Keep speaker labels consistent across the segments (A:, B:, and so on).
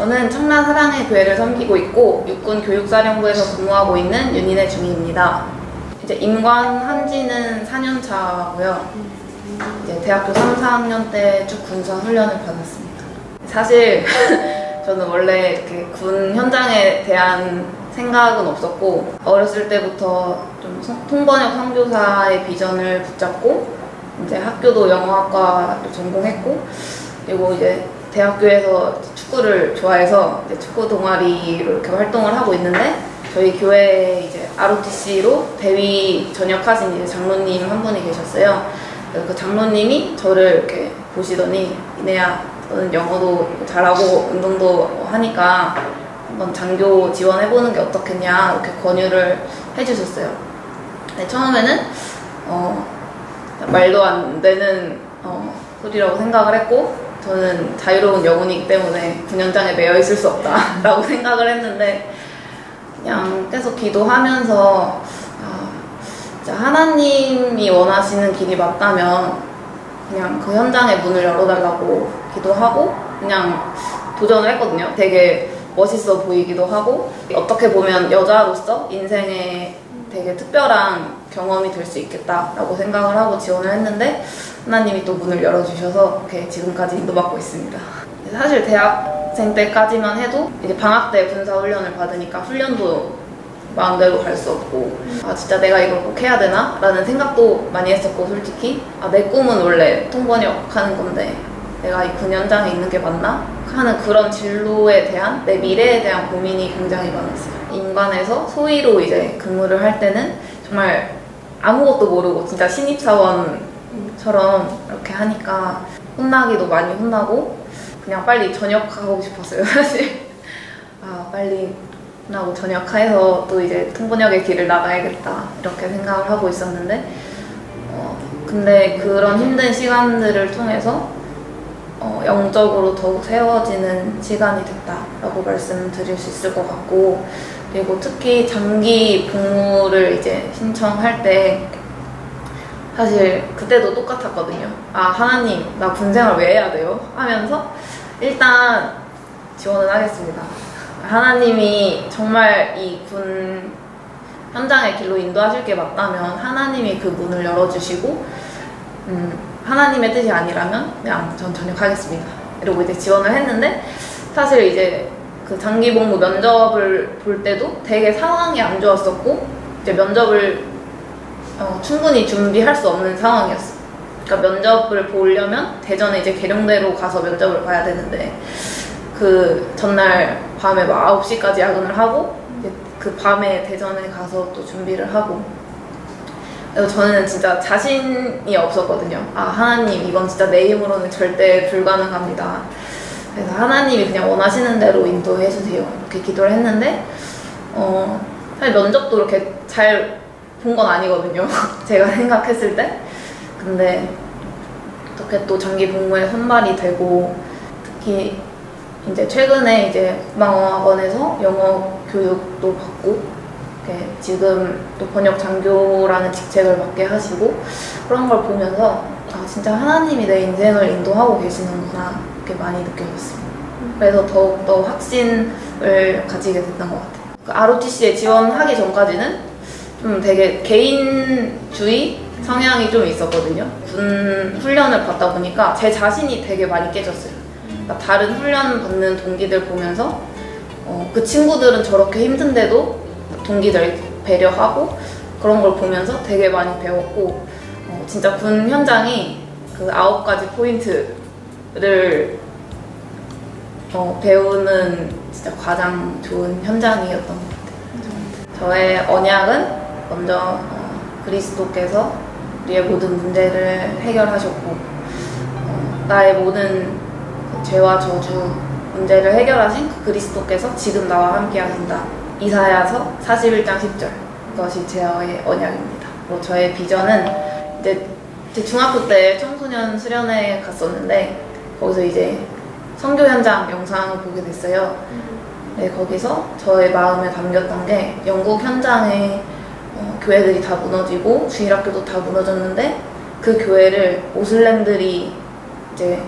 A: 저는 청라 사랑의 교회를 섬기고 있고 육군 교육사령부에서 근무하고 있는 윤인의 중입니다. 이제 임관한 지는 4년 차고요. 이제 대학교 3, 4학년 때 쭉 군사 훈련을 받았습니다. 사실 저는 원래 이렇게 군 현장에 대한 생각은 없었고 어렸을 때부터 좀 성- 통번역 선교사의 비전을 붙잡고 이제 학교도 영어학과를 전공했고 그리고 이제 대학교에서 축구를 좋아해서 축구 동아리로 이렇게 활동을 하고 있는데 저희 교회에 이제 ROTC로 대위 전역하신 장로님 한 분이 계셨어요. 그 장로님이 저를 이렇게 보시더니 이내야 너는 영어도 잘하고 운동도 하니까 한번 장교 지원해보는 게 어떻겠냐 이렇게 권유를 해주셨어요. 처음에는 어, 말도 안 되는 어, 소리라고 생각을 했고 저는 자유로운 영혼이기 때문에 군현장에 매여 있을 수 없다라고 생각을 했는데 그냥 계속 기도하면서 아, 하나님이 원하시는 길이 맞다면 그냥 그 현장의 문을 열어달라고 기도하고 그냥 도전을 했거든요. 되게 멋있어 보이기도 하고 어떻게 보면 여자로서 인생에 되게 특별한 경험이 될 수 있겠다라고 생각을 하고 지원을 했는데 하나님이 또 문을 열어주셔서 이렇게 지금까지 인도받고 있습니다. 사실 대학생 때까지만 해도 이제 방학 때 군사 훈련을 받으니까 훈련도 마음대로 갈 수 없고 아 진짜 내가 이걸 꼭 해야 되나? 라는 생각도 많이 했었고 솔직히 아 내 꿈은 원래 통번역 하는 건데 내가 이 군현장에 있는 게 맞나? 하는 그런 진로에 대한 내 미래에 대한 고민이 굉장히 많았어요. 인관에서 소위로 이제 근무를 할 때는 정말 아무것도 모르고 진짜 신입사원처럼 이렇게 하니까 혼나기도 많이 혼나고 그냥 빨리 전역하고 싶었어요 사실. 아 빨리 끝나고 전역해서 또 이제 통번역의 길을 나가야겠다 이렇게 생각을 하고 있었는데 어, 근데 그런 힘든 시간들을 통해서 어, 영적으로 더욱 세워지는 시간이 됐다라고 말씀드릴 수 있을 것 같고 그리고 특히 장기 복무를 이제 신청할 때 사실 그때도 똑같았거든요. 아 하나님 나 군생활 왜 해야 돼요? 하면서 일단 지원을 하겠습니다. 하나님이 정말 이 군 현장의 길로 인도하실 게 맞다면 하나님이 그 문을 열어주시고 음, 하나님의 뜻이 아니라면 그냥 전 전역하겠습니다. 이러고 이제 지원을 했는데 사실 이제 그 장기 복무 면접을 볼 때도 되게 상황이 안 좋았었고 이제 면접을 어, 충분히 준비할 수 없는 상황이었어. 그러니까 면접을 보려면 대전에 이제 계룡대로 가서 면접을 봐야 되는데 그 전날 밤에 막 9시까지 야근을 하고 그 밤에 대전에 가서 또 준비를 하고 그래서 저는 진짜 자신이 없었거든요. 아 하나님 이건 진짜 내 힘으로는 절대 불가능합니다. 그래서 하나님이 그냥 원하시는 대로 인도해 주세요. 이렇게 기도를 했는데 어 사실 면접도 이렇게 잘 본 건 아니거든요. 제가 생각했을 때. 근데 어떻게 또 장기 복무에 선발이 되고 특히 이제 최근에 이제 국방어학원에서 영어 교육도 받고 지금 또 번역 장교라는 직책을 맡게 하시고 그런 걸 보면서 아 진짜 하나님이 내 인생을 인도하고 계시는구나 이렇게 많이 느껴졌습니다. 그래서 더욱더 확신을 가지게 됐던 것 같아요. 그 ROTC에 지원하기 전까지는 좀 되게 개인주의 성향이 좀 있었거든요. 군 훈련을 받다 보니까 제 자신이 되게 많이 깨졌어요. 그러니까 다른 훈련 받는 동기들 보면서 어, 그 친구들은 저렇게 힘든데도 동기들 배려하고 그런 걸 보면서 되게 많이 배웠고 어, 진짜 군 현장이 그 아홉 가지 포인트 를 어, 배우는 진짜 가장 좋은 현장이었던 것 같아요. 저의 언약은 먼저 어, 그리스도께서 우리의 모든 문제를 해결하셨고 어, 나의 모든 그 죄와 저주 문제를 해결하신 그 그리스도께서 지금 나와 함께 하신다. 이사야서 41장 10절 그것이 제의 언약입니다. 그리고 저의 비전은 이제 제 중학교 때 청소년 수련회 갔었는데 거기서 이제 선교 현장 영상을 보게 됐어요. 네, 거기서 저의 마음에 담겼던 게 영국 현장에 어, 교회들이 다 무너지고 주일학교도 다 무너졌는데 그 교회를 모슬렘들이 이제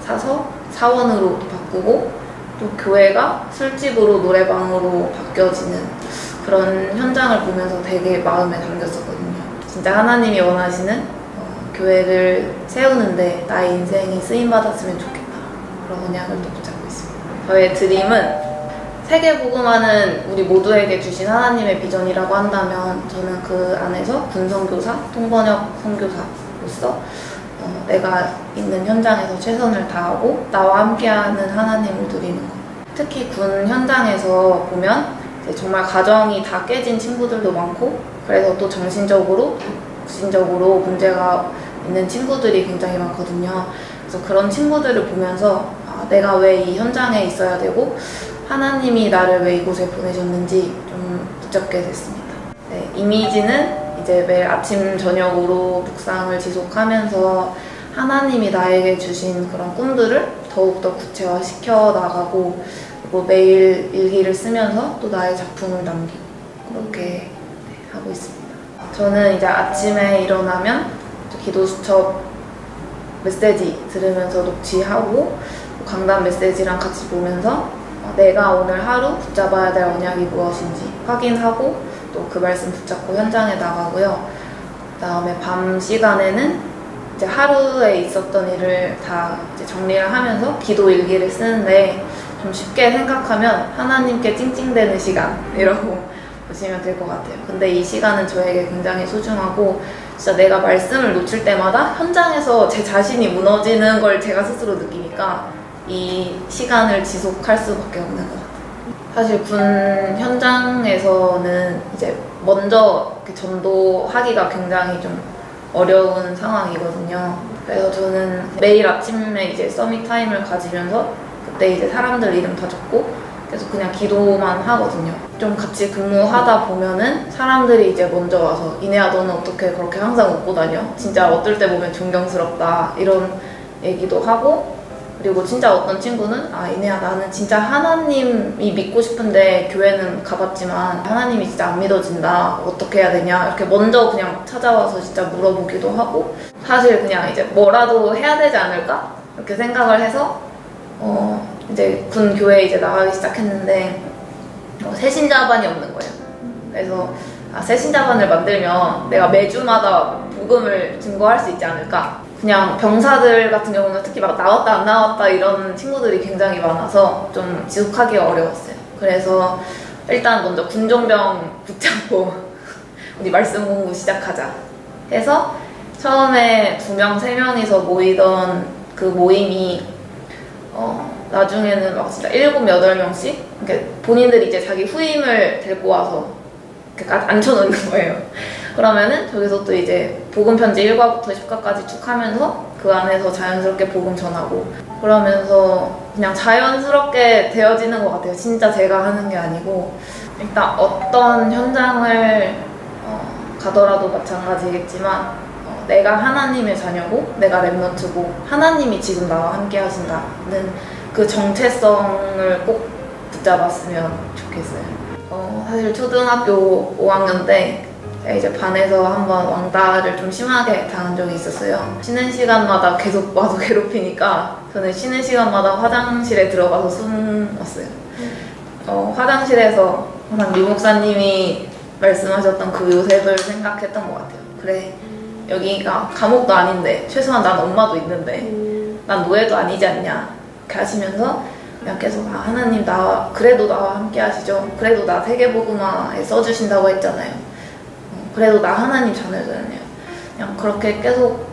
A: 사서 사원으로 바꾸고 또 교회가 술집으로 노래방으로 바뀌어지는 그런 현장을 보면서 되게 마음에 담겼었거든요. 진짜 하나님이 원하시는 어, 교회를 세우는데 나의 인생이 쓰임받았으면 좋겠다. 그런 언약을 또 붙잡고 있습니다. 저의 드림은 세계 복음화는 우리 모두에게 주신 하나님의 비전이라고 한다면 저는 그 안에서 군선교사, 통번역 선교사로서 어, 내가 있는 현장에서 최선을 다하고 나와 함께하는 하나님을 드리는 것. 특히 군 현장에서 보면 정말 가정이 다 깨진 친구들도 많고 그래서 또 정신적으로, 정신적으로 문제가 있는 친구들이 굉장히 많거든요. 그래서 그런 친구들을 보면서 아, 내가 왜 이 현장에 있어야 되고 하나님이 나를 왜 이곳에 보내셨는지 좀 붙잡게 됐습니다. 네, 이미지는 이제 매일 아침 저녁으로 묵상을 지속하면서 하나님이 나에게 주신 그런 꿈들을 더욱더 구체화시켜 나가고 그리고 매일 일기를 쓰면서 또 나의 작품을 남기고 그렇게 네, 하고 있습니다. 저는 이제 아침에 일어나면 기도 수첩 메시지 들으면서 녹취하고 강단 메시지랑 같이 보면서 내가 오늘 하루 붙잡아야 될 언약이 무엇인지 확인하고 또 그 말씀 붙잡고 현장에 나가고요. 그 다음에 밤 시간에는 이제 하루에 있었던 일을 다 정리를 하면서 기도 일기를 쓰는데 좀 쉽게 생각하면 하나님께 찡찡대는 시간이라고 보시면 될 것 같아요. 근데 이 시간은 저에게 굉장히 소중하고 진짜 내가 말씀을 놓칠 때마다 현장에서 제 자신이 무너지는 걸 제가 스스로 느끼니까 이 시간을 지속할 수밖에 없는 것 같아요. 사실 군 현장에서는 이제 먼저 전도하기가 굉장히 좀 어려운 상황이거든요. 그래서 저는 매일 아침에 이제 서밋 타임을 가지면서 그때 이제 사람들 이름 다 적고 계속 그냥 기도만 하거든요. 좀 같이 근무하다 보면은 사람들이 이제 먼저 와서 이내야 너는 어떻게 그렇게 항상 웃고 다녀? 진짜 어떨 때 보면 존경스럽다 이런 얘기도 하고 그리고 진짜 어떤 친구는 아 이내야 나는 진짜 하나님이 믿고 싶은데 교회는 가봤지만 하나님이 진짜 안 믿어진다 어떻게 해야 되냐 이렇게 먼저 그냥 찾아와서 진짜 물어보기도 하고 사실 그냥 이제 뭐라도 해야 되지 않을까 이렇게 생각을 해서 어 이제 군 교회 이제 나가기 시작했는데 어, 새신자반이 없는 거예요. 그래서 아, 새신자반을 만들면 내가 매주마다 복음을 증거할 수 있지 않을까 그냥 병사들 같은 경우는 특히 막 나왔다 안 나왔다 이런 친구들이 굉장히 많아서 좀 지속하기 어려웠어요. 그래서 일단 먼저 군종병 붙잡고 우리 말씀 공부 시작하자 해서 처음에 두 명, 세 명이서 모이던 그 모임이 어, 나중에는 막 진짜 일곱, 여덟 명씩 그러니까 본인들이 이제 자기 후임을 데리고 와서 앉혀놓는 거예요. 그러면은 저기서 또 이제 복음 편지 1과부터 10과까지 쭉 하면서 그 안에서 자연스럽게 복음 전하고 그러면서 그냥 자연스럽게 되어지는 것 같아요. 진짜 제가 하는 게 아니고 일단 어떤 현장을 어, 가더라도 마찬가지겠지만 어, 내가 하나님의 자녀고 내가 랩런트고 하나님이 지금 나와 함께 하신다는 그 정체성을 꼭 붙잡았으면 좋겠어요. 어, 사실 초등학교 5학년 때 이제 반에서 한번 왕따를 좀 심하게 당한 적이 있었어요. 쉬는 시간마다 계속 와서 괴롭히니까 저는 쉬는 시간마다 화장실에 들어가서 숨었어요. 어, 화장실에서 항상 류 목사님이 말씀하셨던 그 요셉을 생각했던 것 같아요. 그래, 여기가 감옥도 아닌데 최소한 난 엄마도 있는데 난 노예도 아니지 않냐 하시면서 계속 아, 하나님 나 그래도 나와 함께 하시죠. 그래도 나 세계복음화에 써주신다고 했잖아요. 그래도 나 하나님 자녀잖아요. 그냥 그렇게 계속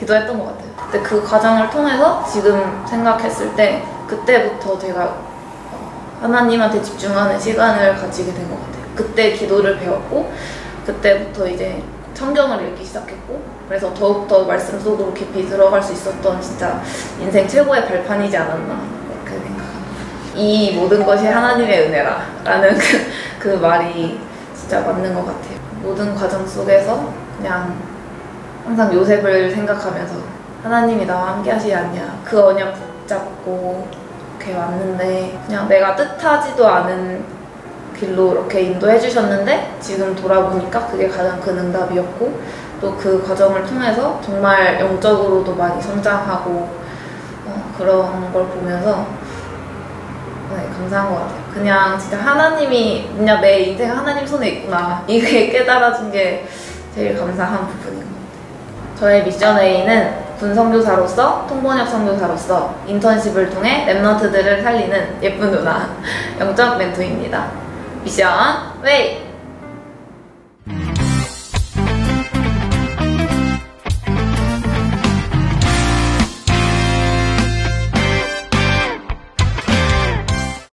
A: 기도했던 것 같아요. 근데 그 과정을 통해서 지금 생각했을 때 그때부터 제가 어, 하나님한테 집중하는 시간을 가지게 된 것 같아요. 그때 기도를 배웠고 그때부터 이제 성경을 읽기 시작했고 그래서 더욱더 말씀 속으로 깊이 들어갈 수 있었던 진짜 인생 최고의 발판이지 않았나 그렇게 생각합니다. 이 모든 것이 하나님의 은혜라 라는 그, 그 말이 진짜 맞는 것 같아요. 모든 과정 속에서 그냥 항상 요셉을 생각하면서 하나님이 나와 함께 하시지 않냐 그 언약 붙잡고 이렇게 왔는데 그냥 내가 뜻하지도 않은 길로 이렇게 인도해 주셨는데 지금 돌아보니까 그게 가장 큰 응답이었고 또 그 과정을 통해서 정말 영적으로도 많이 성장하고 어, 그런 걸 보면서 네, 감사한 것 같아요. 그냥 진짜 하나님이 그냥 내 인생 하나님 손에 있구나 이게 깨달아진 게 제일 감사한 부분인 것 같아요. 저의 Mission Way는 군 선교사로서 통번역 선교사로서 인턴십을 통해 remnant들을 살리는 예쁜 누나 영적 멘토입니다. Mission Way!